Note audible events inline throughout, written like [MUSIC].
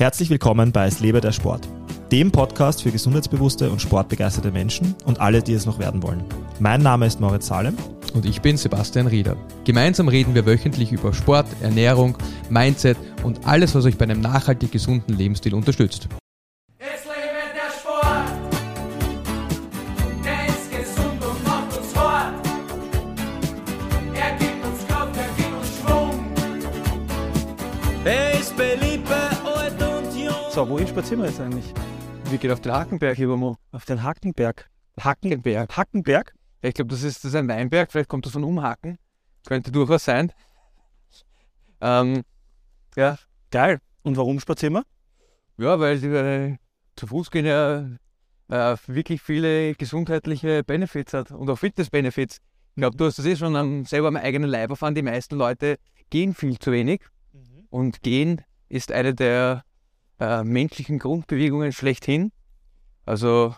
Herzlich willkommen bei Es lebe der Sport, dem Podcast für gesundheitsbewusste und sportbegeisterte Menschen und alle, die es noch werden wollen. Mein Name ist Moritz Salem. Und ich bin Sebastian Rieder. Gemeinsam reden wir wöchentlich über Sport, Ernährung, Mindset und alles, was euch bei einem nachhaltig gesunden Lebensstil unterstützt. So, wohin spazieren wir jetzt eigentlich? Wir gehen auf den Hakenberg, lieber Mo. Auf den Hackenberg. Hackenberg. Hackenberg? Ja, ich glaube, das ist, das ist ein Weinberg, vielleicht kommt das von Umhaken. Könnte durchaus sein. Ähm, ja, Geil. Und warum spazieren wir? ja, weil äh, zu Fuß gehen ja äh, wirklich viele gesundheitliche Benefits hat und auch Fitness-Benefits. Ich glaube, du hast das eh schon am, selber am eigenen Leib erfahren. Die meisten Leute gehen viel zu wenig. Und gehen ist eine der äh, menschlichen Grundbewegungen schlechthin. Also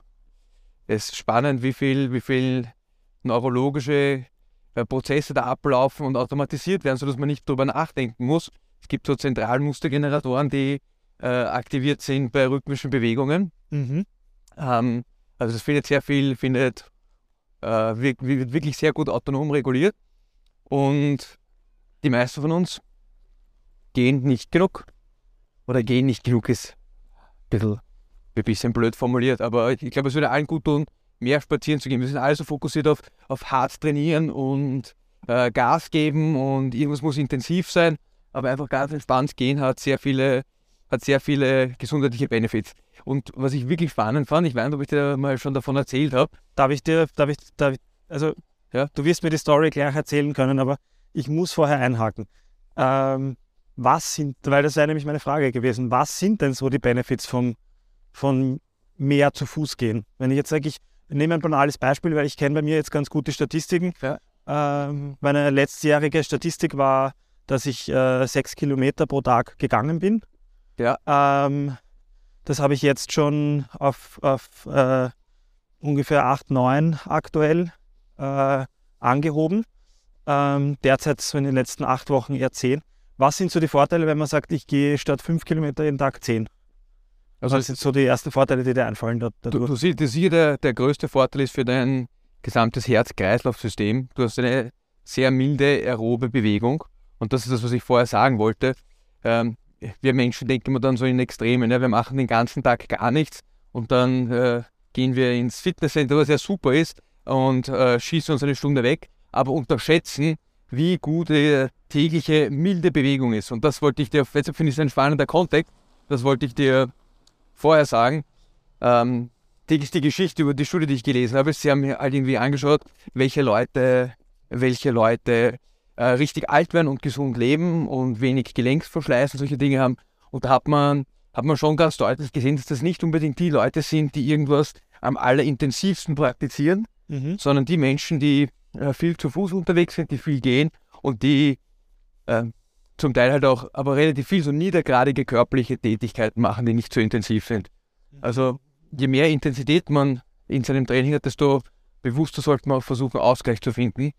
es ist spannend, wie viel, wie viel neurologische äh, Prozesse da ablaufen und automatisiert werden, sodass man nicht drüber nachdenken muss. Es gibt so Zentralmustergeneratoren, die äh, aktiviert sind bei rhythmischen Bewegungen. Mhm. Ähm, also das findet sehr viel, findet äh, wir- wird wirklich sehr gut autonom reguliert. Und die meisten von uns gehen nicht genug. Oder gehen nicht genug ist ein bisschen, blöd formuliert, aber ich glaube, es würde allen gut tun, mehr spazieren zu gehen. Wir sind alle so fokussiert auf, auf hart trainieren und äh, Gas geben und irgendwas muss intensiv sein, aber einfach ganz entspannt gehen hat sehr viele, hat sehr viele gesundheitliche Benefits. Und was ich wirklich spannend fand, ich weiß nicht, ob ich dir mal schon davon erzählt habe, Darf ich dir, darf ich, darf ich, also, Ja. du wirst mir die Story gleich erzählen können, aber ich muss vorher einhaken. Ähm, was sind, weil das wäre nämlich meine Frage gewesen, was sind denn so die Benefits von, von mehr zu Fuß gehen? Wenn ich jetzt sage, ich nehme ein banales Beispiel, weil ich kenne bei mir jetzt ganz gute Statistiken. Ja. Ähm, meine letztjährige Statistik war, dass ich äh, sechs Kilometer pro Tag gegangen bin. Ja. Ähm, das habe ich jetzt schon auf, auf äh, ungefähr 8, 9 aktuell äh, angehoben. Ähm, derzeit so in den letzten acht Wochen eher 10. Was sind so die Vorteile, wenn man sagt, ich gehe statt 5 Kilometer jeden Tag 10? also Was sind so die ersten Vorteile, die dir einfallen da- Du, dadurch? du siehst, das hier der, der größte Vorteil ist für dein gesamtes Herz-Kreislauf-System. Du hast eine sehr milde aerobe Bewegung. Und das ist das, was ich vorher sagen wollte. Ähm, wir Menschen denken immer dann so in Extremen. Ne? Wir machen den ganzen Tag gar nichts und dann äh, gehen wir ins Fitnesscenter, was ja super ist, und äh, schießen uns eine Stunde weg, aber unterschätzen, wie gut tägliche milde Bewegung ist. Und das wollte ich dir, deshalb finde ich es ein spannender Kontext, das wollte ich dir vorher sagen. Ähm, die, die Geschichte über die Studie, die ich gelesen habe, sie haben mir halt irgendwie angeschaut, welche Leute, welche Leute äh, richtig alt werden und gesund leben und wenig Gelenksverschleiß und solche Dinge haben. Und da hat man, hat man schon ganz deutlich gesehen, dass das nicht unbedingt die Leute sind, die irgendwas am allerintensivsten praktizieren, Mhm. sondern die Menschen, die äh, viel zu Fuß unterwegs sind, die viel gehen und die äh, zum Teil halt auch aber relativ viel so niedergradige körperliche Tätigkeiten machen, die nicht so intensiv sind. Also je mehr Intensität man in seinem Training hat, desto bewusster sollte man auch versuchen, Ausgleich zu finden.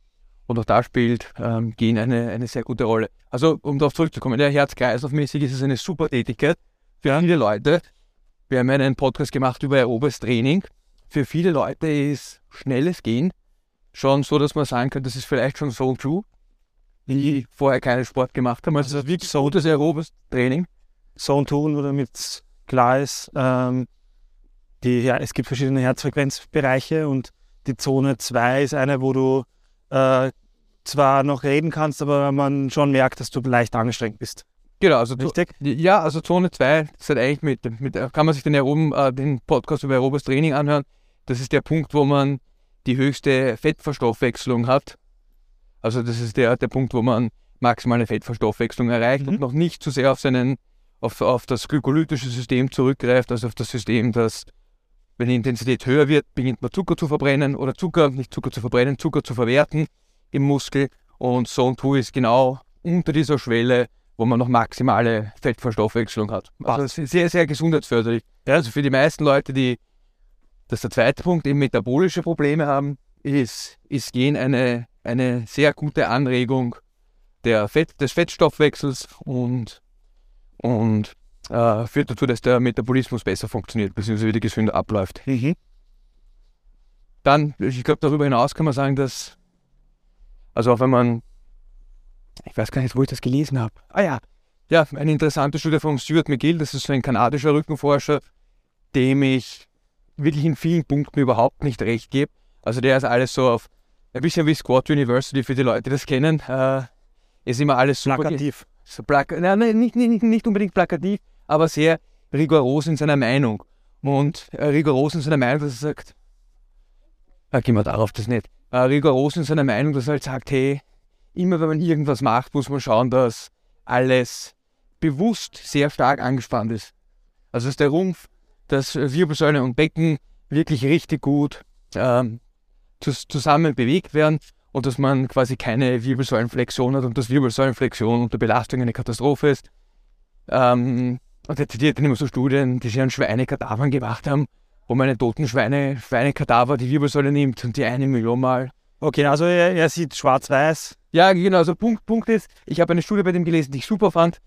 Und auch da spielt ähm, Gehen eine, eine sehr gute Rolle. Also um darauf zurückzukommen, ja, Herz-Kreislauf-mäßig ist es eine super Tätigkeit für viele Leute. Wir haben einen Podcast gemacht über aerobes Training. Für viele Leute ist schnelles Gehen schon so, dass man sagen kann, das ist vielleicht schon so true, die vorher keinen Sport gemacht haben. Also, ist wirklich so gutes aerobes Training. Zone 2, nur damit klar ist, ähm, die, ja, es gibt verschiedene Herzfrequenzbereiche und die Zone 2 ist eine, wo du äh, zwar noch reden kannst, aber man schon merkt, dass du leicht angestrengt bist. Genau, also Richtig? Ja, also Zone 2, das hat eigentlich mit, mit kann man sich den, aeroben, äh, den Podcast über aerobes Training anhören. Das ist der Punkt, wo man die höchste Fettverstoffwechslung hat. Also das ist der, der Punkt, wo man maximale Fettverstoffwechslung erreicht Mhm. und noch nicht zu sehr auf seinen, auf, auf das glykolytische System zurückgreift, also auf das System, das, wenn die Intensität höher wird, beginnt man Zucker zu verbrennen oder Zucker, nicht Zucker zu verbrennen, Zucker zu verwerten im Muskel. Und Zone 2 ist genau unter dieser Schwelle, wo man noch maximale Fettverstoffwechslung hat. Also sehr, sehr gesundheitsförderlich. Ja, also für die meisten Leute, die, das ist der zweite Punkt, eben metabolische Probleme haben, ist, ist Gehen eine, eine sehr gute Anregung der Fett, des Fettstoffwechsels und, und äh, führt dazu, dass der Metabolismus besser funktioniert, beziehungsweise wieder gesünder abläuft. Dann, ich glaube, darüber hinaus kann man sagen, dass, also auch wenn man, ich weiß gar nicht, wo ich das gelesen habe. Ah ja, ja, eine interessante Studie von Stuart McGill, das ist so ein kanadischer Rückenforscher, dem ich wirklich in vielen Punkten überhaupt nicht recht gebe. Also der ist alles so auf, ein bisschen wie Squad University für die Leute, die das kennen, äh, ist immer alles super Plakativ. so plaka nein, nicht, nicht, nicht unbedingt plakativ, aber sehr rigoros in seiner Meinung. Und äh, rigoros in seiner Meinung, dass er sagt, ah, gehen wir darauf das nicht, äh, rigoros in seiner Meinung, dass er halt sagt, hey, immer wenn man irgendwas macht, muss man schauen, dass alles bewusst sehr stark angespannt ist. Also dass der Rumpf, das Wirbelsäule und Becken wirklich richtig gut ähm, zus- zusammen bewegt werden und dass man quasi keine Wirbelsäulenflexion hat und dass Wirbelsäulenflexion unter Belastung eine Katastrophe ist. Ähm, und er zitiert dann immer so Studien, die sie an Schweinekadavern gemacht haben, wo man einen toten Schweine, Schweinekadaver die Wirbelsäule nimmt und die eine Million Mal. Okay, also er, er sieht schwarz-weiß. Ja, genau, also Punkt, Punkt ist, ich habe eine Studie bei dem gelesen, die ich super fand.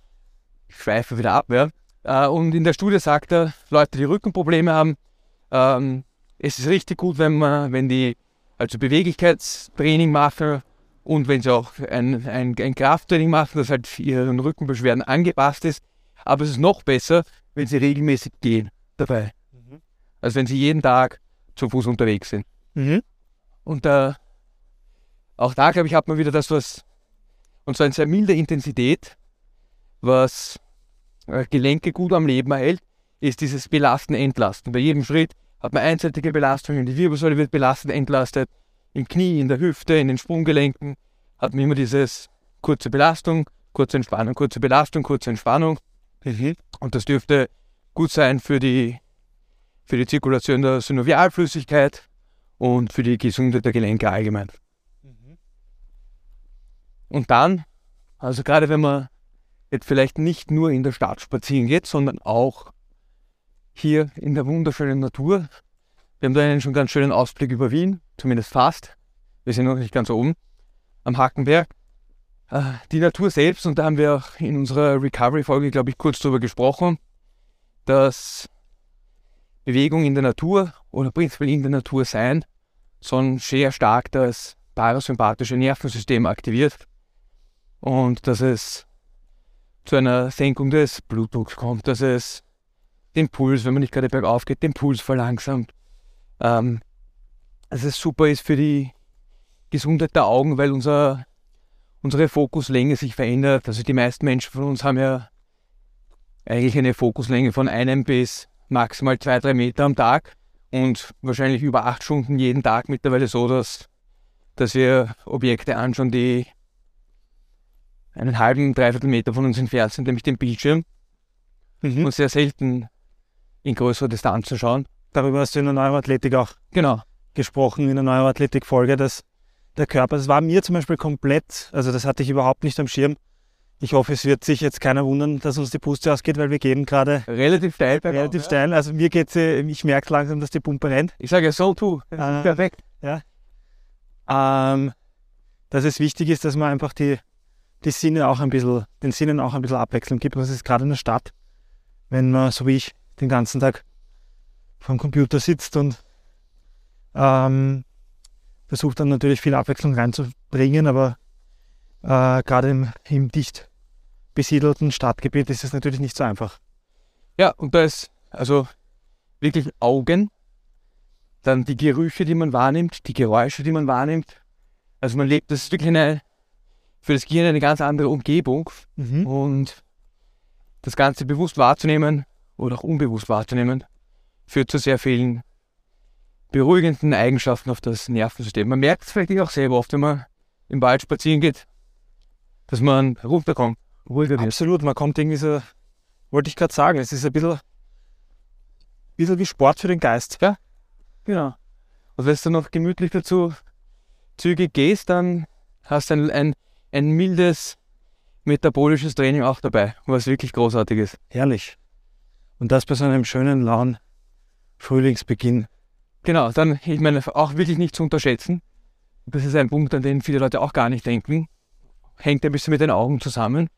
Ich schweife wieder ab, ja. Äh, und in der Studie sagt er, Leute, die Rückenprobleme haben, ähm, es ist richtig gut, wenn man, wenn die also Beweglichkeitstraining machen und wenn sie auch ein, ein, ein Krafttraining machen, das halt ihren Rückenbeschwerden angepasst ist. Aber es ist noch besser, wenn sie regelmäßig gehen dabei. Also wenn sie jeden Tag zu Fuß unterwegs sind. Mhm. Und äh, auch da, glaube ich, hat man wieder das, was, und zwar in sehr milder Intensität, was Gelenke gut am Leben erhält, ist dieses Belasten, Entlasten. Bei jedem Schritt hat man einseitige Belastung, die Wirbelsäule wird belastet, entlastet, im Knie, in der Hüfte, in den Sprunggelenken hat man immer dieses kurze Belastung, kurze Entspannung, kurze Belastung, kurze Entspannung. Und das dürfte gut sein für die, für die Zirkulation der Synovialflüssigkeit und für die Gesundheit der Gelenke allgemein. Und dann, also gerade wenn man jetzt vielleicht nicht nur in der Stadt spazieren geht, sondern auch hier in der wunderschönen Natur. Wir haben da einen schon ganz schönen Ausblick über Wien, zumindest fast. Wir sind noch nicht ganz oben am Hackenberg. Äh, Die Natur selbst, und da haben wir auch in unserer Recovery-Folge, glaube ich, kurz darüber gesprochen, dass Bewegung in der Natur oder prinzipiell in der Natur sein, schon sehr stark das parasympathische Nervensystem aktiviert und dass es zu einer Senkung des Blutdrucks kommt, dass es den Puls, wenn man nicht gerade bergauf geht, den Puls verlangsamt. Ähm, dass es super ist für die Gesundheit der Augen, weil unser, unsere Fokuslänge sich verändert. Also die meisten Menschen von uns haben ja eigentlich eine Fokuslänge von einem bis maximal zwei, drei Meter am Tag und wahrscheinlich über acht Stunden jeden Tag mittlerweile so, dass, dass wir Objekte anschauen, die einen halben, dreiviertel Meter von uns entfernt sind, nämlich den Bildschirm Mhm. und sehr selten in größerer Distanz zu schauen. Darüber hast du in der Neuroathletik auch Genau. gesprochen, in der Neuroathletik-Folge, dass der Körper, das war mir zum Beispiel komplett, also das hatte ich überhaupt nicht am Schirm. Ich hoffe, es wird sich jetzt keiner wundern, dass uns die Puste ausgeht, weil wir gehen gerade Relativ steil bergauf. relativ ja. steil. Also mir geht's, äh, ich merke langsam, dass die Pumpe rennt. Ich sage ja so, tu. Ah. Perfekt. Ähm, dass es wichtig ist, dass man einfach die, die Sinne auch ein bisschen, den Sinnen auch ein bisschen Abwechslung gibt. Und das ist gerade in der Stadt, wenn man, so wie ich, den ganzen Tag vom Computer sitzt und ähm, versucht dann natürlich viel Abwechslung reinzubringen, aber äh, gerade im, im dicht besiedelten Stadtgebiet ist es natürlich nicht so einfach. Ja, und da ist also wirklich Augen, dann die Gerüche, die man wahrnimmt, die Geräusche, die man wahrnimmt. Also man lebt, das ist wirklich eine, für das Gehirn eine ganz andere Umgebung und das Ganze bewusst wahrzunehmen oder auch unbewusst wahrzunehmen, führt zu sehr vielen beruhigenden Eigenschaften auf das Nervensystem. Man merkt es vielleicht auch selber oft, wenn man im Wald spazieren geht, dass man runterkommt, ruhiger wird. Absolut, man kommt irgendwie so, wollte ich gerade sagen, es ist ein bisschen, bisschen wie Sport für den Geist. Genau. Und wenn du noch gemütlich dazu zügig gehst, dann hast du ein, ein, ein mildes metabolisches Training auch dabei, was wirklich großartig ist. Herrlich. Und das bei so einem schönen, lauen Frühlingsbeginn. Genau, dann, ich meine, auch wirklich nicht zu unterschätzen. Das ist ein Punkt, an den viele Leute auch gar nicht denken. Hängt ein bisschen mit den Augen zusammen,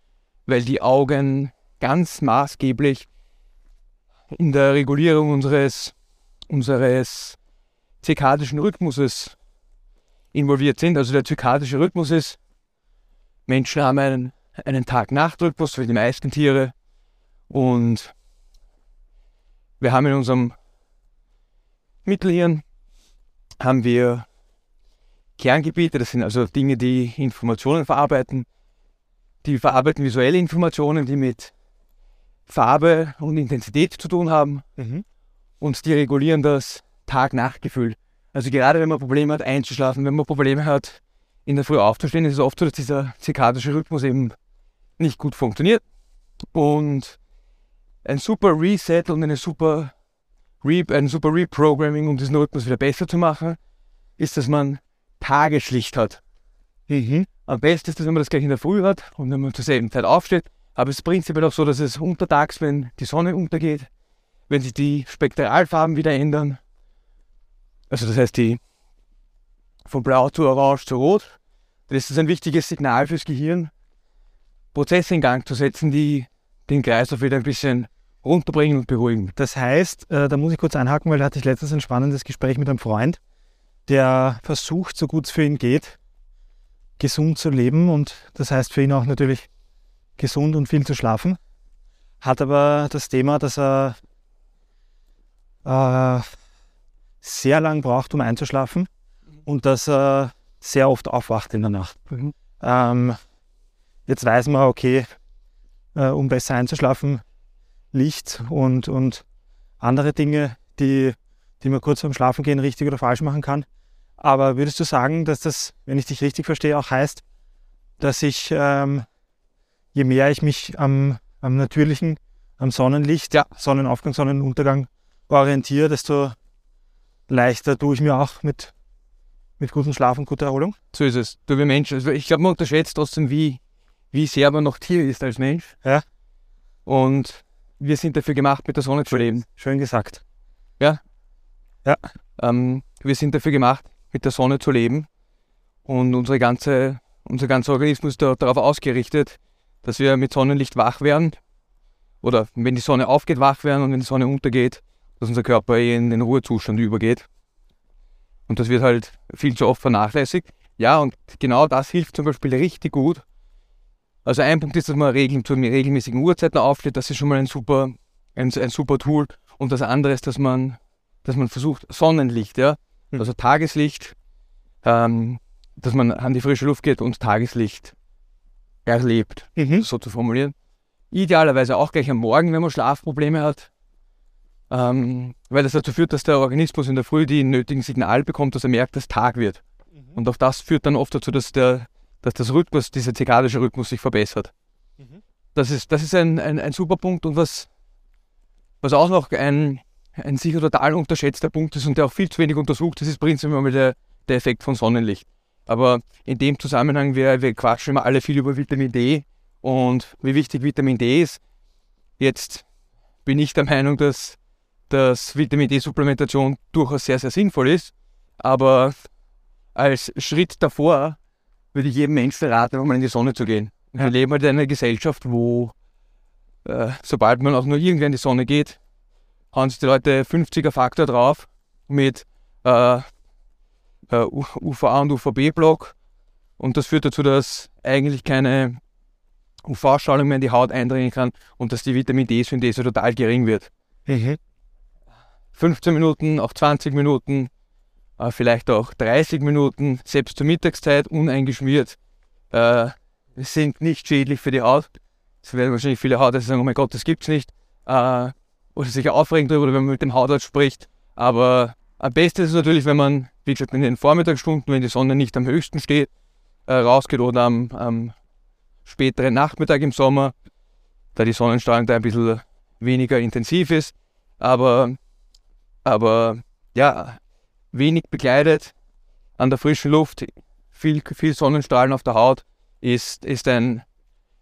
weil die Augen ganz maßgeblich in der Regulierung unseres, unseres zirkadischen Rhythmuses involviert sind. Also der zirkadische Rhythmus ist, Menschen haben einen, einen Tag-Nacht-Rhythmus für die meisten Tiere und wir haben in unserem Mittelhirn haben wir Kerngebiete, das sind also Dinge, die Informationen verarbeiten. Die verarbeiten visuelle Informationen, die mit Farbe und Intensität zu tun haben Mhm. und die regulieren das Tag-Nacht-Gefühl. Also gerade wenn man Probleme hat einzuschlafen, wenn man Probleme hat in der Früh aufzustehen, ist es oft so, dass dieser zirkadische Rhythmus eben nicht gut funktioniert. Und ein super Reset und eine super Re ein super Reprogramming, um diesen Rhythmus wieder besser zu machen, ist, dass man Tageslicht hat. Mhm. Am besten ist es, wenn man das gleich in der Früh hat und wenn man zur selben Zeit aufsteht. Aber es ist prinzipiell auch so, dass es untertags, wenn die Sonne untergeht, wenn sich die Spektralfarben wieder ändern, also das heißt die von blau zu orange zu rot, dann ist das ein wichtiges Signal fürs Gehirn, Prozesse in Gang zu setzen, die den Kreislauf wieder ein bisschen runterbringen und beruhigen. Das heißt, äh, da muss ich kurz einhaken, weil da hatte ich letztens ein spannendes Gespräch mit einem Freund, der versucht, so gut es für ihn geht, gesund zu leben und das heißt für ihn auch natürlich gesund und viel zu schlafen. Hat aber das Thema, dass er äh, sehr lang braucht, um einzuschlafen und dass er sehr oft aufwacht in der Nacht. Mhm. Ähm, jetzt weiß man, okay, äh, um besser einzuschlafen, Licht und, und andere Dinge, die, die man kurz vorm Schlafen gehen richtig oder falsch machen kann. Aber würdest du sagen, dass das, wenn ich dich richtig verstehe, auch heißt, dass ich, ähm, je mehr ich mich am, am natürlichen, am Sonnenlicht, Ja. Sonnenaufgang, Sonnenuntergang orientiere, desto leichter tue ich mir auch mit, mit gutem Schlaf und guter Erholung? So ist es. Du wie Mensch, also ich glaube, man unterschätzt trotzdem, wie, wie sehr man noch Tier ist als Mensch. Ja. Und wir sind dafür gemacht, mit der Sonne zu leben. Schön gesagt. Ähm, wir sind dafür gemacht, mit der Sonne zu leben. Und unsere ganze, unser ganzer Organismus ist da, darauf ausgerichtet, dass wir mit Sonnenlicht wach werden. Oder wenn die Sonne aufgeht, wach werden und wenn die Sonne untergeht, dass unser Körper in den Ruhezustand übergeht. Und das wird halt viel zu oft vernachlässigt. Ja, und genau das hilft zum Beispiel richtig gut. Also ein Punkt ist, dass man regel, zu regelmäßigen Uhrzeiten aufsteht. Das ist schon mal ein super, ein, ein super Tool. Und das andere ist, dass man, dass man versucht, Sonnenlicht, ja, Mhm. also Tageslicht, ähm, dass man an die frische Luft geht und Tageslicht erlebt, Mhm. so zu formulieren. Idealerweise auch gleich am Morgen, wenn man Schlafprobleme hat, ähm, weil das dazu führt, dass der Organismus in der Früh die nötigen Signale bekommt, dass er merkt, dass Tag wird. Und auch das führt dann oft dazu, dass, der, dass das Rhythmus, dieser zirkadische Rhythmus sich verbessert. Mhm. Das ist, das ist ein, ein, ein super Punkt und was, was auch noch ein, ein sicher total unterschätzter Punkt ist und der auch viel zu wenig untersucht ist, ist prinzipiell der, der Effekt von Sonnenlicht. Aber in dem Zusammenhang, wir, wir quatschen immer alle viel über Vitamin D und wie wichtig Vitamin D ist. Jetzt bin ich der Meinung, dass, dass Vitamin D-Supplementation durchaus sehr, sehr sinnvoll ist. Aber als Schritt davor würde ich jedem Menschen raten, mal in die Sonne zu gehen. Ja. Wir leben halt in einer Gesellschaft, wo äh, sobald man auch nur irgendwie in die Sonne geht, hauen sich die Leute 50er Faktor drauf mit äh, äh, UVA und UVB-Block. Und das führt dazu, dass eigentlich keine UV-Strahlung mehr in die Haut eindringen kann und dass die Vitamin D-Synthese total gering wird. Mhm. 15 Minuten, auch 20 Minuten, äh, vielleicht auch 30 Minuten, selbst zur Mittagszeit uneingeschmiert, äh, sind nicht schädlich für die Haut. Es werden wahrscheinlich viele Hautärzte sagen, oh mein Gott, das gibt's nicht. Äh, oder sich aufregen darüber, wenn man mit dem Hautarzt spricht. Aber am besten ist es natürlich, wenn man, wie gesagt, in den Vormittagsstunden, wenn die Sonne nicht am höchsten steht, äh, rausgeht oder am, am späteren Nachmittag im Sommer, da die Sonnenstrahlung da ein bisschen weniger intensiv ist. Aber aber ja, wenig bekleidet, an der frischen Luft, viel, viel Sonnenstrahlen auf der Haut ist, ist ein,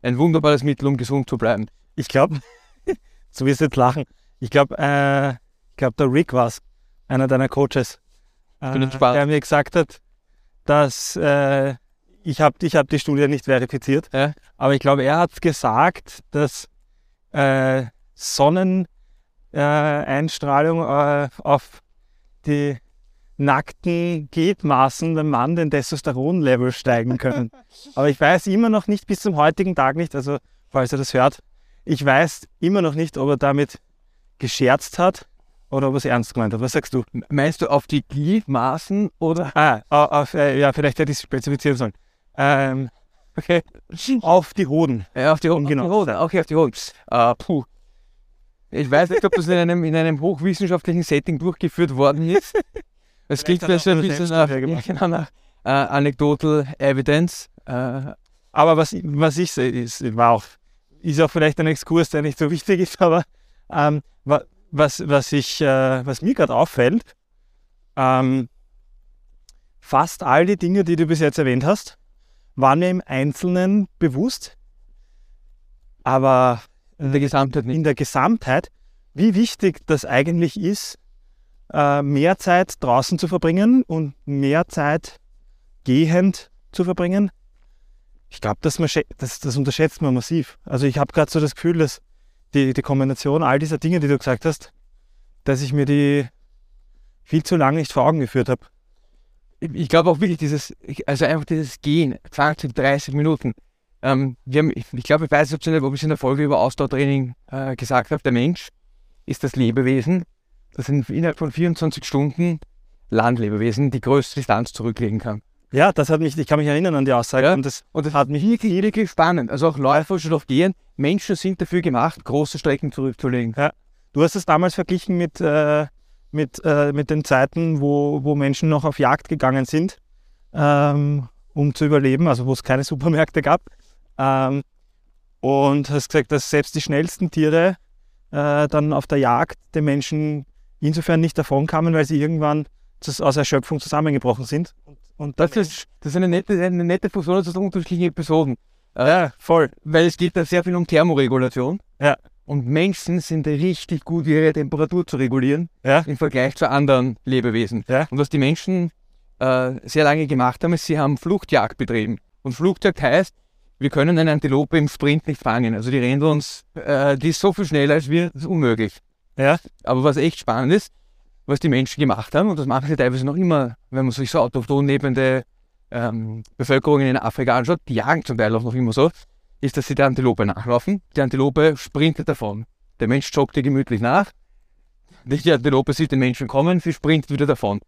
ein wunderbares Mittel, um gesund zu bleiben. Ich glaube, [LAUGHS] so wirst du jetzt lachen. Ich glaube, äh, ich glaube, der Rick war es, einer deiner Coaches, äh, der mir gesagt hat, dass äh, ich habe ich hab die Studie nicht verifiziert, Ja. aber ich glaube, er hat gesagt, dass äh, Sonnen, äh, Einstrahlung äh, auf die nackten Gliedmaßen beim Mann den Testosteronlevel steigen können. [LAUGHS] Aber ich weiß immer noch nicht bis zum heutigen Tag nicht, also falls er das hört, ich weiß immer noch nicht, ob er damit gescherzt hat oder ob er es ernst gemeint hat. Was sagst du? Meinst du auf die Gliedmaßen oder? Ah, au- auf, äh, ja, vielleicht hätte ich es spezifizieren sollen. Ähm, okay. Auf die Hoden. Ja, auf die Hoden. Genau. Auf die Hoden. Okay, auf die Hoden. Äh, puh. Ich weiß nicht, ob das in einem, in einem hochwissenschaftlichen Setting durchgeführt worden ist. [LAUGHS] Es klingt so ein bisschen nach, genau, [LAUGHS] nach äh, Anecdotal Evidence. Äh, Aber was, was ich sehe, ist, war auch, ist auch vielleicht ein Exkurs, der nicht so wichtig ist, aber ähm, wa- was, was, ich, äh, was mir gerade auffällt, ähm, fast all die Dinge, die du bis jetzt erwähnt hast, waren mir im Einzelnen bewusst, aber in der Gesamtheit nicht. in der Gesamtheit, wie wichtig das eigentlich ist, äh, mehr Zeit draußen zu verbringen und mehr Zeit gehend zu verbringen. Ich glaube, das, das, das unterschätzt man massiv. Also ich habe gerade so das Gefühl, dass die, die Kombination all dieser Dinge, die du gesagt hast, dass ich mir die viel zu lange nicht vor Augen geführt habe. Ich, glaube auch wirklich dieses, also einfach dieses Gehen, 20, 30 Minuten. Ähm, wir haben, ich, glaube, ich weiß nicht, ob ich in der- ob ich es in der Folge über Ausdauertraining äh, gesagt habe, der Mensch ist das Lebewesen, das in, innerhalb von 24 Stunden Landlebewesen die größte Distanz zurücklegen kann. Ja, das hat mich, ich kann mich erinnern an die Aussage Ja. und das Und das hat mich wirklich, wirklich spannend. Also auch Läufer schon auf Gehen. Menschen sind dafür gemacht, große Strecken zurückzulegen. Du hast es damals verglichen mit, äh, mit, äh, mit den Zeiten, wo, wo Menschen noch auf Jagd gegangen sind, ähm, um zu überleben, also wo es keine Supermärkte gab. Ähm, und hast gesagt, dass selbst die schnellsten Tiere äh, dann auf der Jagd den Menschen insofern nicht davon kamen, weil sie irgendwann aus Erschöpfung zusammengebrochen sind. Und, und Das ist, das ist eine nette, eine nette Fusion aus unterschiedlichen Episoden. Äh, ja, voll. Weil es geht da sehr viel um Thermoregulation. Ja. Und Menschen sind richtig gut, ihre Temperatur zu regulieren Ja. im Vergleich zu anderen Lebewesen. Ja. Und was die Menschen äh, sehr lange gemacht haben, ist, sie haben Fluchtjagd betrieben. Und Fluchtjagd heißt, wir können eine Antilope im Sprint nicht fangen. Also die rennt uns, äh, die ist so viel schneller als wir, das ist unmöglich. Ja. Aber was echt spannend ist, was die Menschen gemacht haben, und das machen sie teilweise noch immer, wenn man sich so autochton lebende ähm, Bevölkerungen in Afrika anschaut, die jagen zum Teil auch noch immer so, ist, dass sie der Antilope nachlaufen. Die Antilope sprintet davon. Der Mensch joggt ihr gemütlich nach. Die Antilope sieht den Menschen kommen, sie springt wieder davon.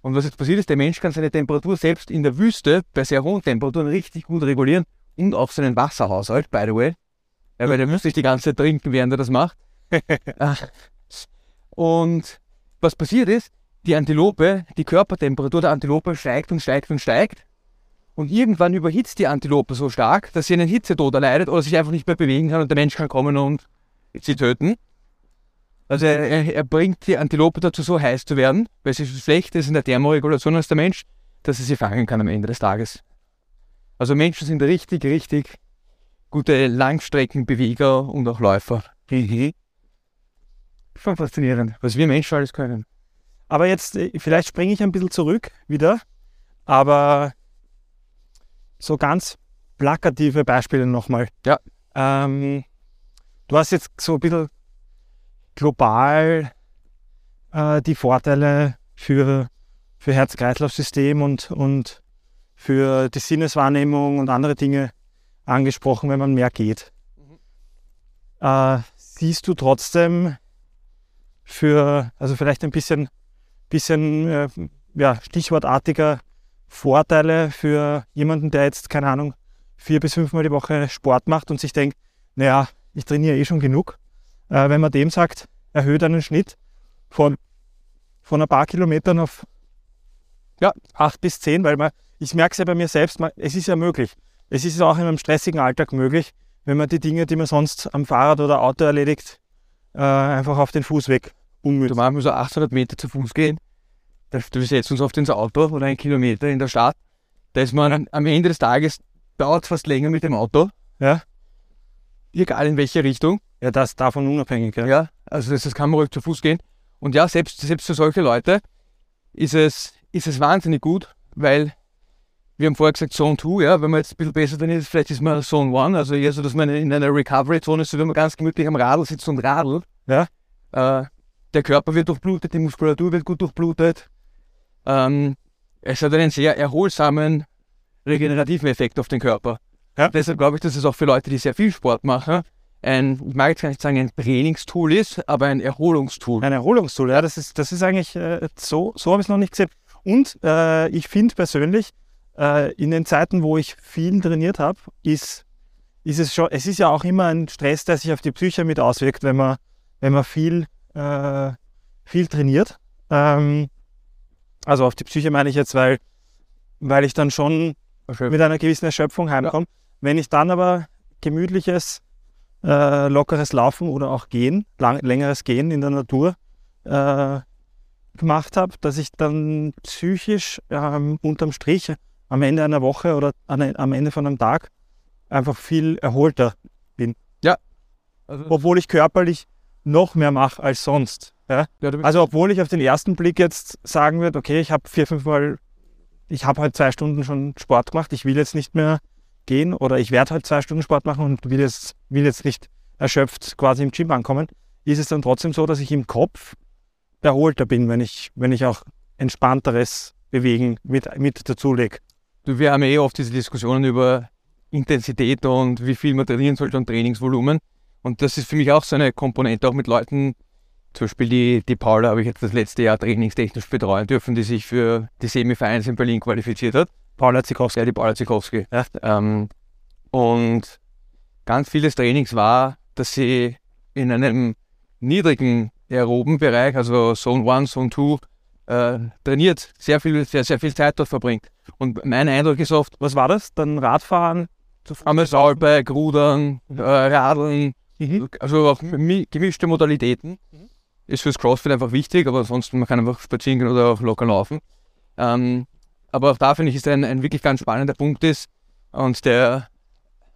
Und was jetzt passiert ist, der Mensch kann seine Temperatur selbst in der Wüste bei sehr hohen Temperaturen richtig gut regulieren und auch seinen Wasserhaushalt, by the way. Ja, weil der müsste nicht die ganze Zeit trinken, während er das macht. [LAUGHS] Ah. und was passiert ist, die Antilope, die Körpertemperatur der Antilope steigt und steigt und steigt. Und irgendwann überhitzt die Antilope so stark, dass sie einen Hitzetod erleidet oder sich einfach nicht mehr bewegen kann und der Mensch kann kommen und sie töten. Also er, er, bringt die Antilope dazu, so heiß zu werden, weil sie so schlecht ist in der Thermoregulation als der Mensch, dass er sie fangen kann am Ende des Tages. Also Menschen sind richtig, richtig gute Langstreckenbeweger und auch Läufer. Schon faszinierend, was wir Menschen alles können. Aber jetzt, äh, vielleicht springe ich ein bisschen zurück wieder, aber so ganz plakative Beispiele nochmal. Ja. Ähm, du hast jetzt so ein bisschen global äh, die Vorteile für, für Herz-Kreislauf-System und, und für die Sinneswahrnehmung und andere Dinge angesprochen, wenn man mehr geht. Äh, siehst du trotzdem für, also vielleicht ein bisschen, bisschen äh, ja, stichwortartiger Vorteile für jemanden, der jetzt, keine Ahnung, vier bis fünfmal die Woche Sport macht und sich denkt, naja, ich trainiere eh schon genug. Äh, wenn man dem sagt, erhöht einen Schnitt von, von ein paar Kilometern auf ja, acht bis zehn, weil man, ich merke es ja bei mir selbst, man, es ist ja möglich. Es ist auch in einem stressigen Alltag möglich, wenn man die Dinge, die man sonst am Fahrrad oder Auto erledigt, äh, einfach auf den Fußweg Du ummünzt. machen wir so 800 Meter zu Fuß gehen. Wir setzen uns oft ins Auto oder einen Kilometer in der Stadt. Da ist man am Ende des Tages, dauert fast länger mit dem Auto. Ja. Egal in welche Richtung. Ja, das davon unabhängig. Ja. Ja, also das, das kann man ruhig zu Fuß gehen. Und ja, selbst, selbst für solche Leute ist es, ist es wahnsinnig gut, weil wir haben vorher gesagt Zone 2, ja, wenn man jetzt ein bisschen besser drin ist, vielleicht ist man Zone 1, also eher so, dass man in einer Recovery-Zone ist, so wie man ganz gemütlich am Radl sitzt und radelt. Ja. Äh, der Körper wird durchblutet, die Muskulatur wird gut durchblutet. Ähm, es hat einen sehr erholsamen, regenerativen Effekt auf den Körper. Ja. Deshalb glaube ich, dass es auch für Leute, die sehr viel Sport machen, ein, ich mag jetzt gar nicht sagen, ein Trainingstool ist, aber ein Erholungstool. Ein Erholungstool, ja, das ist, das ist eigentlich äh, so, so habe ich es noch nicht gesehen. Und äh, ich finde persönlich, äh, in den Zeiten, wo ich viel trainiert habe, ist, ist es schon, es ist ja auch immer ein Stress, der sich auf die Psyche mit auswirkt, wenn man, wenn man viel, äh, viel trainiert. Ähm, also auf die Psyche meine ich jetzt, weil, weil ich dann schon mit einer gewissen Erschöpfung heimkomme. Wenn ich dann aber gemütliches, äh, lockeres Laufen oder auch Gehen, lang, längeres Gehen in der Natur äh, gemacht habe, dass ich dann psychisch ähm, unterm Strich am Ende einer Woche oder an, am Ende von einem Tag einfach viel erholter bin. Also, Obwohl ich körperlich noch mehr mache als sonst. Ja? ja, Also obwohl ich auf den ersten Blick jetzt sagen würde, okay, ich habe vier, fünf Mal, ich habe halt zwei Stunden schon Sport gemacht, ich will jetzt nicht mehr gehen oder ich werde halt zwei Stunden Sport machen und will jetzt, will jetzt nicht erschöpft quasi im Gym ankommen, ist es dann trotzdem so, dass ich im Kopf erholter bin, wenn ich, wenn ich auch entspannteres Bewegen mit, mit dazulege. Du, wir haben eh oft diese Diskussionen über Intensität und wie viel man trainieren sollte und Trainingsvolumen. Und das ist für mich auch so eine Komponente, auch mit Leuten, zum Beispiel die, die Paula habe ich jetzt das letzte Jahr trainingstechnisch betreuen dürfen, die sich für die Semi-Finals in Berlin qualifiziert hat. Paula Zikowski. Ja, die Paula Zikowski. Ja. Ähm, und ganz vieles Trainings war, dass sie in einem niedrigen aeroben Bereich, also Zone 1, Zone 2, äh, trainiert, sehr viel, sehr, sehr viel Zeit dort verbringt. Und mein Eindruck ist oft, Was war das? Dann Radfahren? am Saulbike, Rudern, äh, Radeln, Mhm. also auch mi- gemischte Modalitäten. Ist fürs CrossFit einfach wichtig, aber ansonsten man kann einfach spazieren gehen oder auch locker laufen. Ähm, aber auch da finde ich, ist ein, ein wirklich ganz spannender Punkt ist. Und der,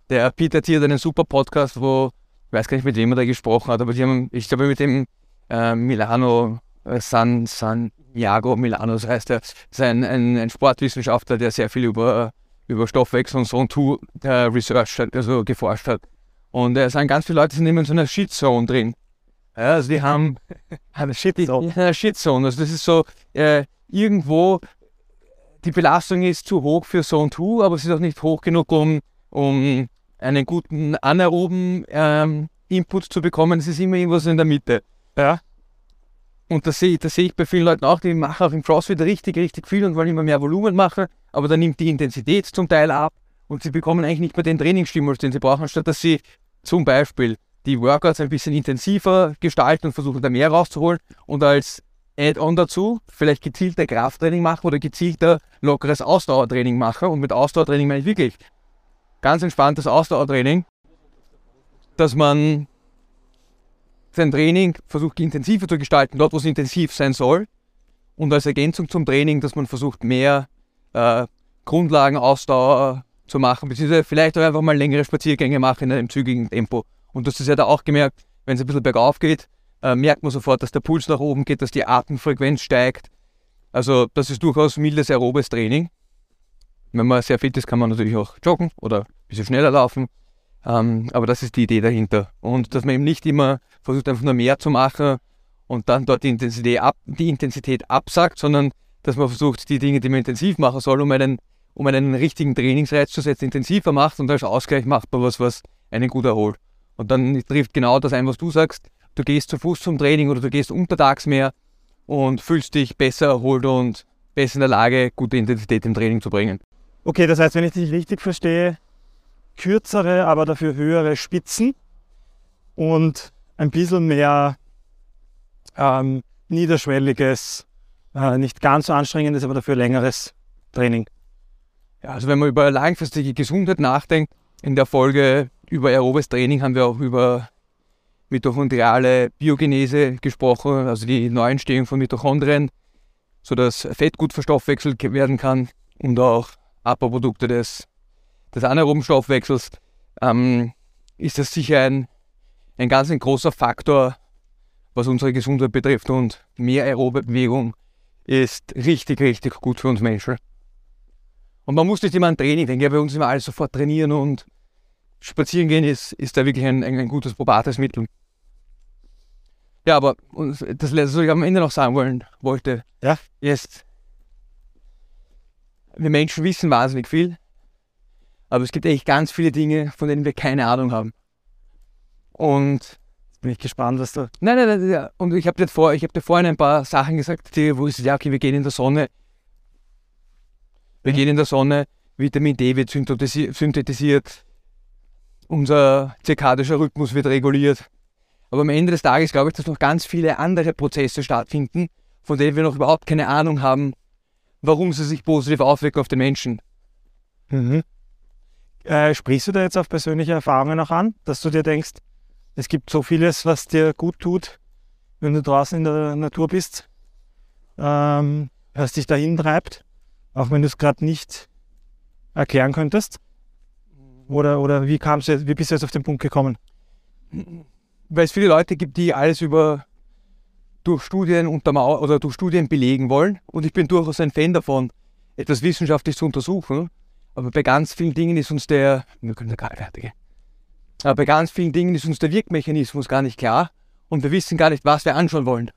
der Peter Thier hat einen super Podcast, wo, ich weiß gar nicht, mit wem er da gesprochen hat, aber die haben, ich glaube, mit dem äh, Milano, äh, San, San Iago Milano, so heißt er, ist ein, ein, ein Sportwissenschaftler, der sehr viel über, über Stoffwechsel und so und tu, äh, Research, hat, also geforscht hat. Und es sind ganz viele Leute, die sind immer in so einer Shitzone drin. Ja, also die haben [LAUGHS] Eine Shitzone. in einer Shitzone. Also das ist so, äh, irgendwo, die Belastung ist zu hoch für Zone 2, aber es ist auch nicht hoch genug, um, um einen guten anaeroben ähm, Input zu bekommen. Es ist immer irgendwas in der Mitte. Ja. Und das sehe, ich- das sehe ich bei vielen Leuten auch, die machen auch im CrossFit richtig, richtig viel und wollen immer mehr Volumen machen, aber dann nimmt die Intensität zum Teil ab und sie bekommen eigentlich nicht mehr den Trainingsstimulus, den sie brauchen, statt dass sie zum Beispiel die Workouts ein bisschen intensiver gestalten und versuchen da mehr rauszuholen und als Add-on dazu vielleicht gezielter Krafttraining machen oder gezielter lockeres Ausdauertraining machen. Und mit Ausdauertraining meine ich wirklich ganz entspanntes Ausdauertraining, dass man sein Training versucht intensiver zu gestalten, dort wo es intensiv sein soll. Und als Ergänzung zum Training, dass man versucht mehr äh, Grundlagenausdauer zu machen, beziehungsweise vielleicht auch einfach mal längere Spaziergänge machen in einem zügigen Tempo. Und das ist ja da auch gemerkt, wenn es ein bisschen bergauf geht, äh, merkt man sofort, dass der Puls nach oben geht, dass die Atemfrequenz steigt. Also das ist durchaus mildes aerobes Training. Wenn man sehr fit ist, kann man natürlich auch joggen oder ein bisschen schneller laufen. Ähm, aber das ist die Idee dahinter. Und dass man eben nicht immer versucht, einfach nur mehr zu machen und dann dort die Intensität, ab, die Intensität absagt, sondern dass man versucht, die Dinge, die man intensiv machen soll, um einen, um einen richtigen Trainingsreiz zu setzen, intensiver macht und als Ausgleich macht man was, was einen gut erholt. Und dann trifft genau das ein, was du sagst. Du gehst zu Fuß zum Training oder du gehst untertags mehr und fühlst dich besser erholt und besser in der Lage, gute Intensität im Training zu bringen. Okay, das heißt, wenn ich dich richtig verstehe, kürzere, aber dafür höhere Spitzen und ein bisschen mehr ähm, niederschwelliges, äh, nicht ganz so anstrengendes, aber dafür längeres Training. Ja, also wenn man über langfristige Gesundheit nachdenkt, in der Folge über aerobes Training haben wir auch über mitochondriale Biogenese gesprochen, also die Neuentstehung von Mitochondrien, sodass Fett gut verstoffwechselt werden kann und auch Abbauprodukte des, des anaeroben Stoffwechsels, ähm, ist das sicher ein, ein ganz ein großer Faktor, was unsere Gesundheit betrifft und mehr aerobe Bewegung ist richtig, richtig gut für uns Menschen. Und man muss nicht immer an Training denken, ja, bei uns immer alles sofort trainieren und spazieren gehen ist, ist da wirklich ein, ein, ein gutes, probates Mittel. Ja, aber das letzte, was ich am Ende noch sagen wollen, wollte, Ja. ist, wir Menschen wissen wahnsinnig viel, aber es gibt echt ganz viele Dinge, von denen wir keine Ahnung haben. Und Bin ich gespannt, was du. Nein, nein, nein, ja. und ich habe dir, vor, ich hab dir vorhin ein paar Sachen gesagt, die, wo es ja, okay, wir gehen in der Sonne, wir gehen in der Sonne, Vitamin D wird synthetisi- synthetisiert, unser zirkadischer Rhythmus wird reguliert. Aber am Ende des Tages glaube ich, dass noch ganz viele andere Prozesse stattfinden, von denen wir noch überhaupt keine Ahnung haben, warum sie sich positiv auswirken auf den Menschen. Mhm. Äh, sprichst du da jetzt auf persönliche Erfahrungen auch an, dass du dir denkst, es gibt so vieles, was dir gut tut, wenn du draußen in der Natur bist, ähm, was dich dahin treibt, auch wenn du es gerade nicht erklären könntest? Oder, oder wie, kam's jetzt, wie bist du jetzt auf den Punkt gekommen? weil es viele Leute gibt, die alles über durch Studien untermauern oder durch Studien belegen wollen. Und ich bin durchaus ein Fan davon, etwas wissenschaftlich zu untersuchen. Aber bei ganz vielen Dingen ist uns der, wir können gar nicht fertig. Aber bei ganz vielen Dingen ist uns der Wirkmechanismus gar nicht klar und wir wissen gar nicht, was wir anschauen wollen.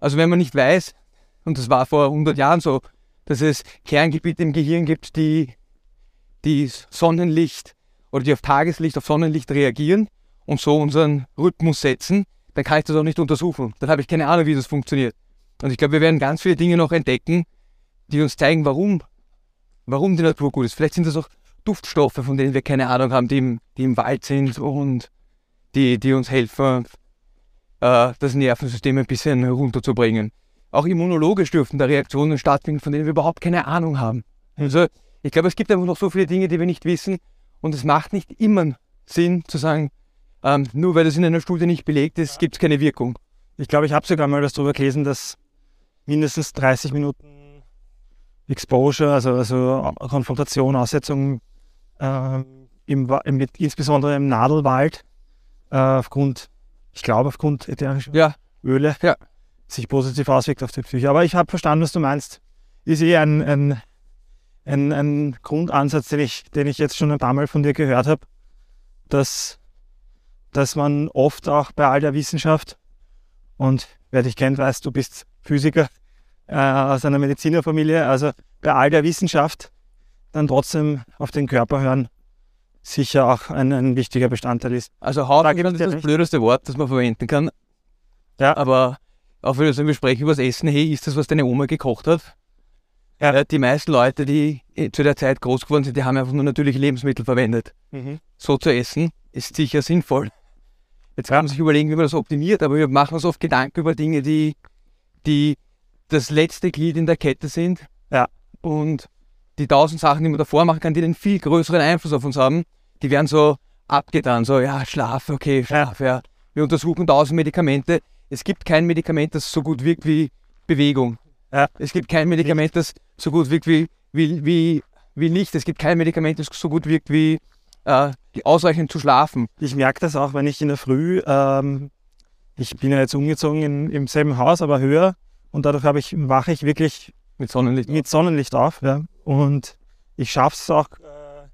Also wenn man nicht weiß, und das war vor 100 Jahren so, dass es Kerngebiete im Gehirn gibt, die, die Sonnenlicht oder die auf Tageslicht, auf Sonnenlicht reagieren und so unseren Rhythmus setzen, dann kann ich das auch nicht untersuchen. Dann habe ich keine Ahnung, wie das funktioniert. Und ich glaube, wir werden ganz viele Dinge noch entdecken, die uns zeigen, warum, warum die Natur gut ist. Vielleicht sind das auch Duftstoffe, von denen wir keine Ahnung haben, die im, die im Wald sind und die, die uns helfen, äh, das Nervensystem ein bisschen runterzubringen. Auch immunologisch dürften da Reaktionen stattfinden, von denen wir überhaupt keine Ahnung haben. Also ich glaube, es gibt einfach noch so viele Dinge, die wir nicht wissen. Und es macht nicht immer Sinn zu sagen, ähm, nur weil das in einer Studie nicht belegt ist, gibt es keine Wirkung. Ich glaube, ich habe sogar mal was darüber gelesen, dass mindestens 30 Minuten Exposure, also, also Konfrontation, Aussetzung, ähm, im, im, insbesondere im Nadelwald, äh, aufgrund, ich glaube, aufgrund ätherischer Ja, Öle, Ja. sich positiv auswirkt auf die Psyche. Aber ich habe verstanden, was du meinst. Ist eh ein, ein, ein, ein Grundansatz, den ich, den ich jetzt schon ein paar Mal von dir gehört habe, dass, dass man oft auch bei all der Wissenschaft und wer dich kennt, weiß, du bist Physiker äh, aus einer Medizinerfamilie. Also bei all der Wissenschaft dann trotzdem auf den Körper hören sicher auch ein, ein wichtiger Bestandteil ist. also Haut Da ist das recht. blödeste Wort, das man verwenden kann. Ja. Aber auch wenn wir sagen, wir sprechen über das Essen, hey, ist das, was deine Oma gekocht hat? Ja. Äh, Die meisten Leute, die äh, zu der Zeit groß geworden sind, die haben einfach nur natürliche Lebensmittel verwendet. So zu essen ist sicher sinnvoll. Jetzt kann man sich überlegen, wie man das optimiert, aber wir machen uns oft Gedanken über Dinge, die, die das letzte Glied in der Kette sind. Ja. Und die tausend Sachen, die man davor machen kann, die einen viel größeren Einfluss auf uns haben, die werden so abgetan. So, ja, Schlaf, okay, Schlaf, ja. Wir untersuchen tausend Medikamente. Es gibt kein Medikament, das so gut wirkt wie Bewegung. Ja. Es gibt kein Medikament, das so gut wirkt wie, wie, wie, wie Licht. Es gibt kein Medikament, das so gut wirkt wie äh, ausreichend zu schlafen. Ich merke das auch, wenn ich in der Früh, ähm, ich bin ja jetzt umgezogen in, im selben Haus, aber höher und dadurch habe ich, wache ich wirklich Mit Sonnenlicht. mit Sonnenlicht auf. Ja. Und ich schaffe es auch, äh,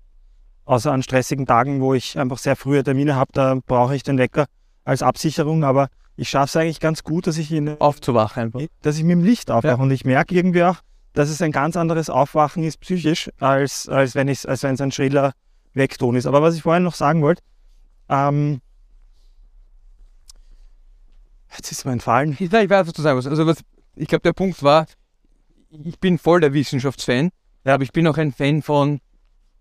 außer an stressigen Tagen, wo ich einfach sehr frühe Termine habe, da brauche ich den Wecker als Absicherung, aber ich schaffe es eigentlich ganz gut, dass ich, in, Aufzuwachen einfach. dass ich mit dem Licht aufwache. Ja. Und ich merke irgendwie auch, dass es ein ganz anderes Aufwachen ist psychisch, als, als wenn es ein schriller Wegton ist. Aber was ich vorhin noch sagen wollte, ähm, jetzt ist mir entfallen. Ich, weiß, was du sagen willst. Also was, ich glaube, der Punkt war, ich bin voll der Wissenschaftsfan, aber ich bin auch ein Fan von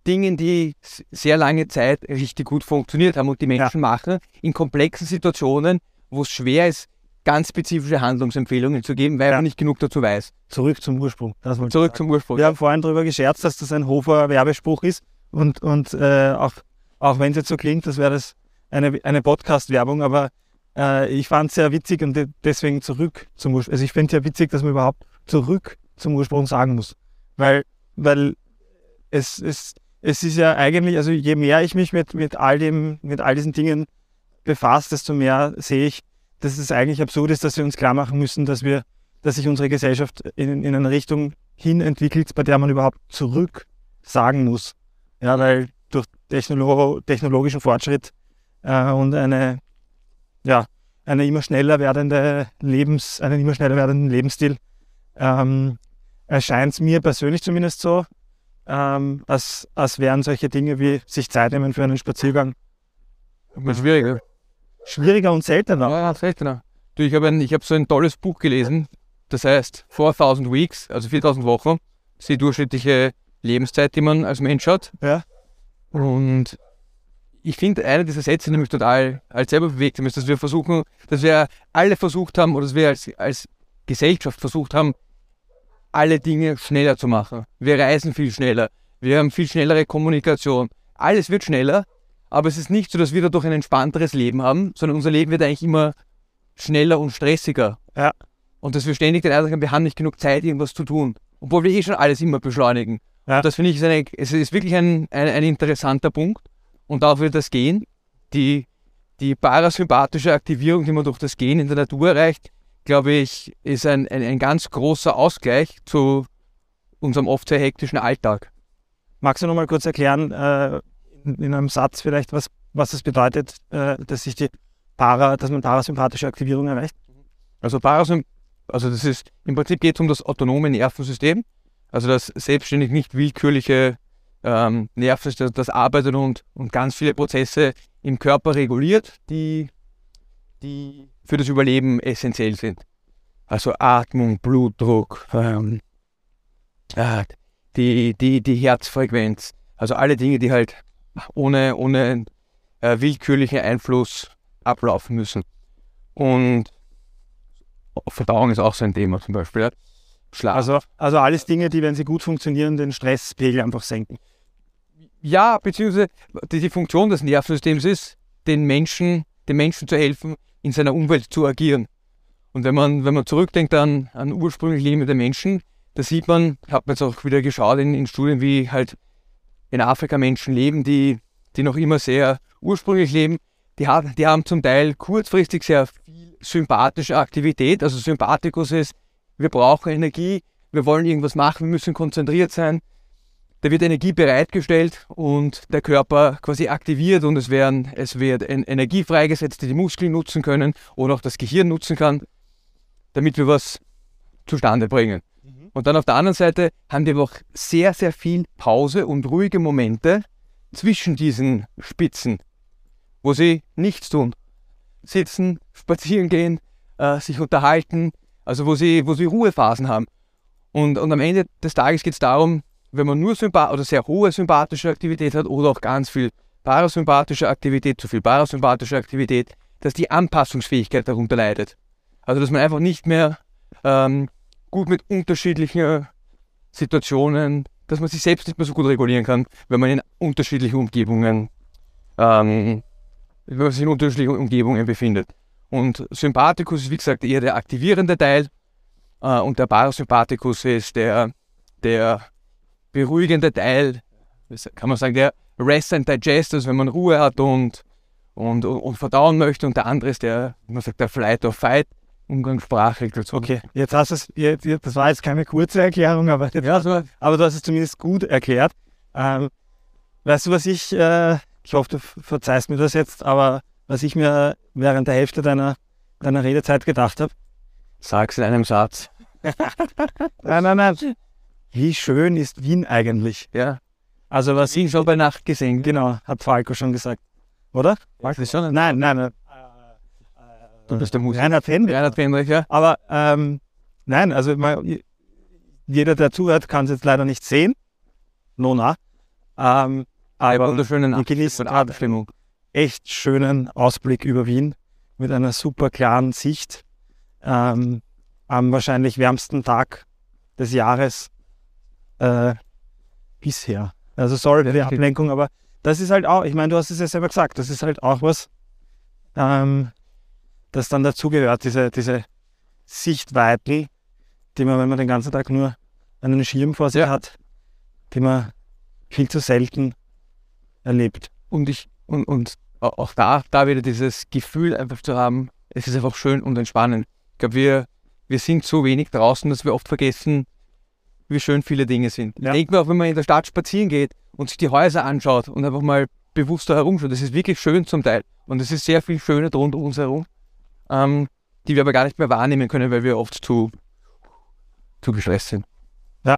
Dingen, die sehr lange Zeit richtig gut funktioniert haben und die Menschen machen, in komplexen Situationen, wo es schwer ist, ganz spezifische Handlungsempfehlungen zu geben, weil Ja. man nicht genug dazu weiß. Zurück zum Ursprung. Zurück sagen. zum Ursprung. Wir haben vorhin darüber gescherzt, dass das ein Hofer Werbespruch ist. Und, und äh, auch, auch wenn es jetzt so klingt, das wäre das eine, eine Podcast-Werbung, aber äh, ich fand es sehr witzig und de deswegen zurück zum Ursprung. Also ich finde es ja witzig, dass man überhaupt zurück zum Ursprung sagen muss. Weil, weil es, es, es ist ja eigentlich, also je mehr ich mich mit, mit, all dem, mit all diesen Dingen befasse, desto mehr sehe ich, dass es eigentlich absurd ist, dass wir uns klar machen müssen, dass wir, dass sich unsere Gesellschaft in, in eine Richtung hin entwickelt, bei der man überhaupt zurück sagen muss. Ja, weil durch Technolo technologischen Fortschritt äh, und eine, ja, eine immer schneller werdende Lebens, einen immer schneller werdenden Lebensstil, ähm, erscheint es mir persönlich zumindest so, ähm, als, als wären solche Dinge wie sich Zeit nehmen für einen Spaziergang Das ist schwierig, ne? schwieriger und seltener. Ja, seltener. Du, ich habe hab so ein tolles Buch gelesen, das heißt 4000 Weeks, also 4000 Wochen, das ist die durchschnittliche Lebenszeit, die man als Mensch hat. Ja. Und ich finde, einer dieser Sätze, die mich total als selber bewegt haben, ist, dass wir versuchen, dass wir alle versucht haben, oder dass wir als, als Gesellschaft versucht haben, alle Dinge schneller zu machen. Wir reisen viel schneller, wir haben viel schnellere Kommunikation. Alles wird schneller, aber es ist nicht so, dass wir dadurch ein entspannteres Leben haben, sondern unser Leben wird eigentlich immer schneller und stressiger. Ja. Und dass wir ständig den Eindruck haben, wir haben nicht genug Zeit, irgendwas zu tun. Obwohl wir eh schon alles immer beschleunigen. Ja. Das finde ich ist, eine, es ist wirklich ein, ein, ein interessanter Punkt. Und darauf wird das gehen. Die, die parasympathische Aktivierung, die man durch das Gehen in der Natur erreicht, glaube ich, ist ein, ein, ein ganz großer Ausgleich zu unserem oft sehr hektischen Alltag. Magst du noch mal kurz erklären, äh, in, in einem Satz vielleicht, was, was es bedeutet, äh, dass sich die Para, dass man parasympathische Aktivierung erreicht? Also Parasymp also das ist, im Prinzip geht es um das autonome Nervensystem, also das selbstständig nicht willkürliche ähm, Nervensystem, das arbeitet und, und ganz viele Prozesse im Körper reguliert, die, die für das Überleben essentiell sind. Also Atmung, Blutdruck, ähm, äh, die, die, die Herzfrequenz, also alle Dinge, die halt ohne, ohne äh, willkürlichen Einfluss ablaufen müssen. Und Verdauung ist auch so ein Thema zum Beispiel. Schlaf. Also, also alles Dinge, die, wenn sie gut funktionieren, den Stresspegel einfach senken. Ja, beziehungsweise die, Funktion des Nervensystems ist, den Menschen, den Menschen zu helfen, in seiner Umwelt zu agieren. Und wenn man, wenn man zurückdenkt an, an ursprünglich lebende Menschen, da sieht man, hat man jetzt auch wieder geschaut in, in Studien, wie halt in Afrika Menschen leben, die, die noch immer sehr ursprünglich leben, die, haben, die haben zum Teil kurzfristig sehr viel sympathische Aktivität. Also Sympathikus ist, wir brauchen Energie, wir wollen irgendwas machen, wir müssen konzentriert sein. Da wird Energie bereitgestellt und der Körper quasi aktiviert und es, werden, es wird en- Energie freigesetzt, die die Muskeln nutzen können oder auch das Gehirn nutzen kann, damit wir was zustande bringen. Und dann auf der anderen Seite haben die aber auch sehr, sehr viel Pause und ruhige Momente zwischen diesen Spitzen, wo sie nichts tun. Sitzen, spazieren gehen, äh, sich unterhalten, also wo sie, wo sie Ruhephasen haben. Und, und am Ende des Tages geht es darum, wenn man nur Sympa oder sehr hohe sympathische Aktivität hat oder auch ganz viel parasympathische Aktivität, zu viel parasympathische Aktivität, dass die Anpassungsfähigkeit darunter leidet. Also dass man einfach nicht mehr ähm, gut mit unterschiedlichen Situationen, dass man sich selbst nicht mehr so gut regulieren kann, wenn man in unterschiedlichen Umgebungen, ähm, wenn man sich in unterschiedlichen Umgebungen befindet. Und Sympathikus ist wie gesagt eher der aktivierende Teil äh, und der Parasympathikus ist der, der beruhigende Teil, kann man sagen, der Rest and Digest, also wenn man Ruhe hat und, und, und, verdauen möchte und der andere ist der, man sagt, der Flight or Fight, umgangssprachlich dazu. Okay, jetzt hast du es, jetzt, jetzt, das war jetzt keine kurze Erklärung, aber, jetzt, Ja, aber du hast es zumindest gut erklärt. Ähm, weißt du, was ich, äh, ich hoffe, du verzeihst mir das jetzt, aber was ich mir während der Hälfte deiner, deiner Redezeit gedacht habe? sag's in einem Satz. [LAUGHS] Nein, nein, nein. Wie schön ist Wien eigentlich? Ja. Also was Sie schon bei Nacht gesehen. Genau, hat Falco schon gesagt. Oder? Ist schon ein Nein, nein, nein. Du bist der Musiker. Reinhard Fendrich. Reinhard Fendrich, ja. Aber ähm, nein, also mal, jeder, der zuhört, kann es jetzt leider nicht sehen. Nona. Ähm, aber wunderschönen genießen und gerade Abstimmung. echt schönen Ausblick über Wien mit einer super klaren Sicht. Ähm, am wahrscheinlich wärmsten Tag des Jahres äh, bisher. Also sorry für die Ablenkung, aber das ist halt auch, ich meine, du hast es ja selber gesagt, das ist halt auch was, ähm, das dann dazugehört, diese, diese Sichtweiten, die man, wenn man den ganzen Tag nur einen Schirm vor sich Ja. hat, die man viel zu selten erlebt. Und ich, und, und au- auch da, da wieder dieses Gefühl einfach zu haben, es ist einfach schön und entspannend. Ich glaube, wir, wir sind so wenig draußen, dass wir oft vergessen, wie schön viele Dinge sind. Ja. Ich denke mir auch, wenn man in der Stadt spazieren geht und sich die Häuser anschaut und einfach mal bewusster herumschaut, das ist wirklich schön zum Teil. Und es ist sehr viel Schöne rund um uns herum. ähm, die wir aber gar nicht mehr wahrnehmen können, weil wir oft zu, zu gestresst sind. Ja.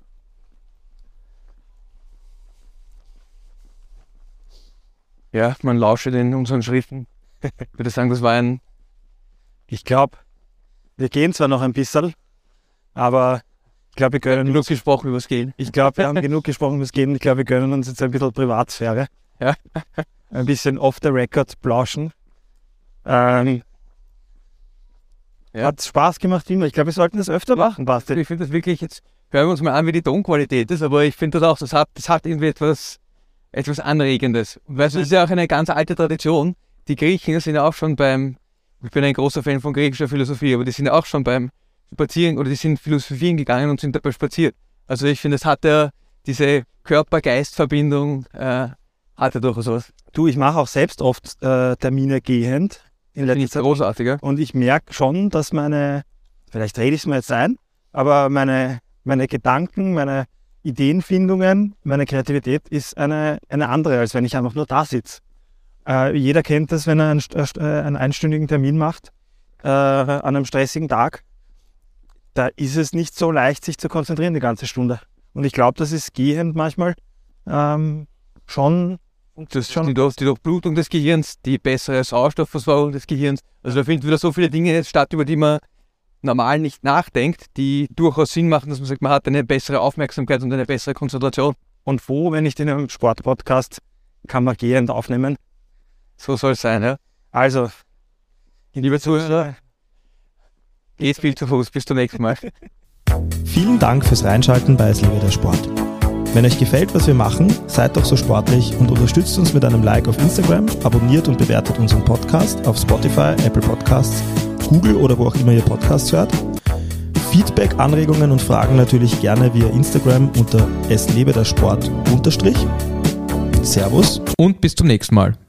Ja, man lausche in unseren Schritten. Ich würde sagen, das war ein Ich glaube, wir gehen zwar noch ein bisschen, aber glaube, wir gönnen genug gesprochen über Gehen. ich glaube, wir haben genug gesprochen über das Gehen. Ich glaube, [LAUGHS] wir gönnen uns jetzt ein bisschen Privatsphäre. Ja. [LAUGHS] Ein bisschen off the record plauschen. Ähm, Ja. Hat Spaß gemacht, immer. Ich glaube, wir sollten das öfter machen, Basti. Ich finde das wirklich, jetzt hören wir uns mal an, wie die Tonqualität ist, aber ich finde das auch, das hat, das hat irgendwie etwas, etwas Anregendes. Weißt du, das ist ja auch eine ganz alte Tradition. Die Griechen sind ja auch schon beim, ich bin ein großer Fan von griechischer Philosophie, aber die sind ja auch schon beim Spazieren oder die sind philosophieren gegangen und sind dabei spaziert. Also ich finde, es hat ja diese Körper-Geist-Verbindung, äh, hat ja durchaus was. Du, ich mache auch selbst oft äh, Termine gehend in letzter Zeit. großartiger. Und ich merke schon, dass meine, vielleicht rede ich es mir jetzt ein, aber meine, meine Gedanken, meine Ideenfindungen, meine Kreativität ist eine, eine andere, als wenn ich einfach nur da sitze. Äh, jeder kennt das, wenn er einen, äh, einen einstündigen Termin macht äh, an einem stressigen Tag. Da ist es nicht so leicht, sich zu konzentrieren die ganze Stunde. Und ich glaube, das ist gehend manchmal ähm, schon Das Schon- die, die Durchblutung des Gehirns, die bessere Sauerstoffversorgung des Gehirns. Also da finden wieder so viele Dinge statt, über die man normal nicht nachdenkt, die durchaus Sinn machen, dass man sagt, man hat eine bessere Aufmerksamkeit und eine bessere Konzentration. und wo, wenn nicht in einem Sportpodcast, kann man gehend aufnehmen. So soll es sein, ja. Also, Liebe Zuhörer, geht viel zu Fuß. Bis zum nächsten Mal. [LAUGHS] Vielen Dank fürs Reinschalten bei Es lebe der Sport. Wenn euch gefällt, was wir machen, seid doch so sportlich und unterstützt uns mit einem Like auf Instagram, abonniert und bewertet unseren Podcast auf Spotify, Apple Podcasts, Google oder wo auch immer ihr Podcasts hört. Feedback, Anregungen und Fragen natürlich gerne via Instagram unter es lebe der Sport unterstrich. Servus. Und bis zum nächsten Mal.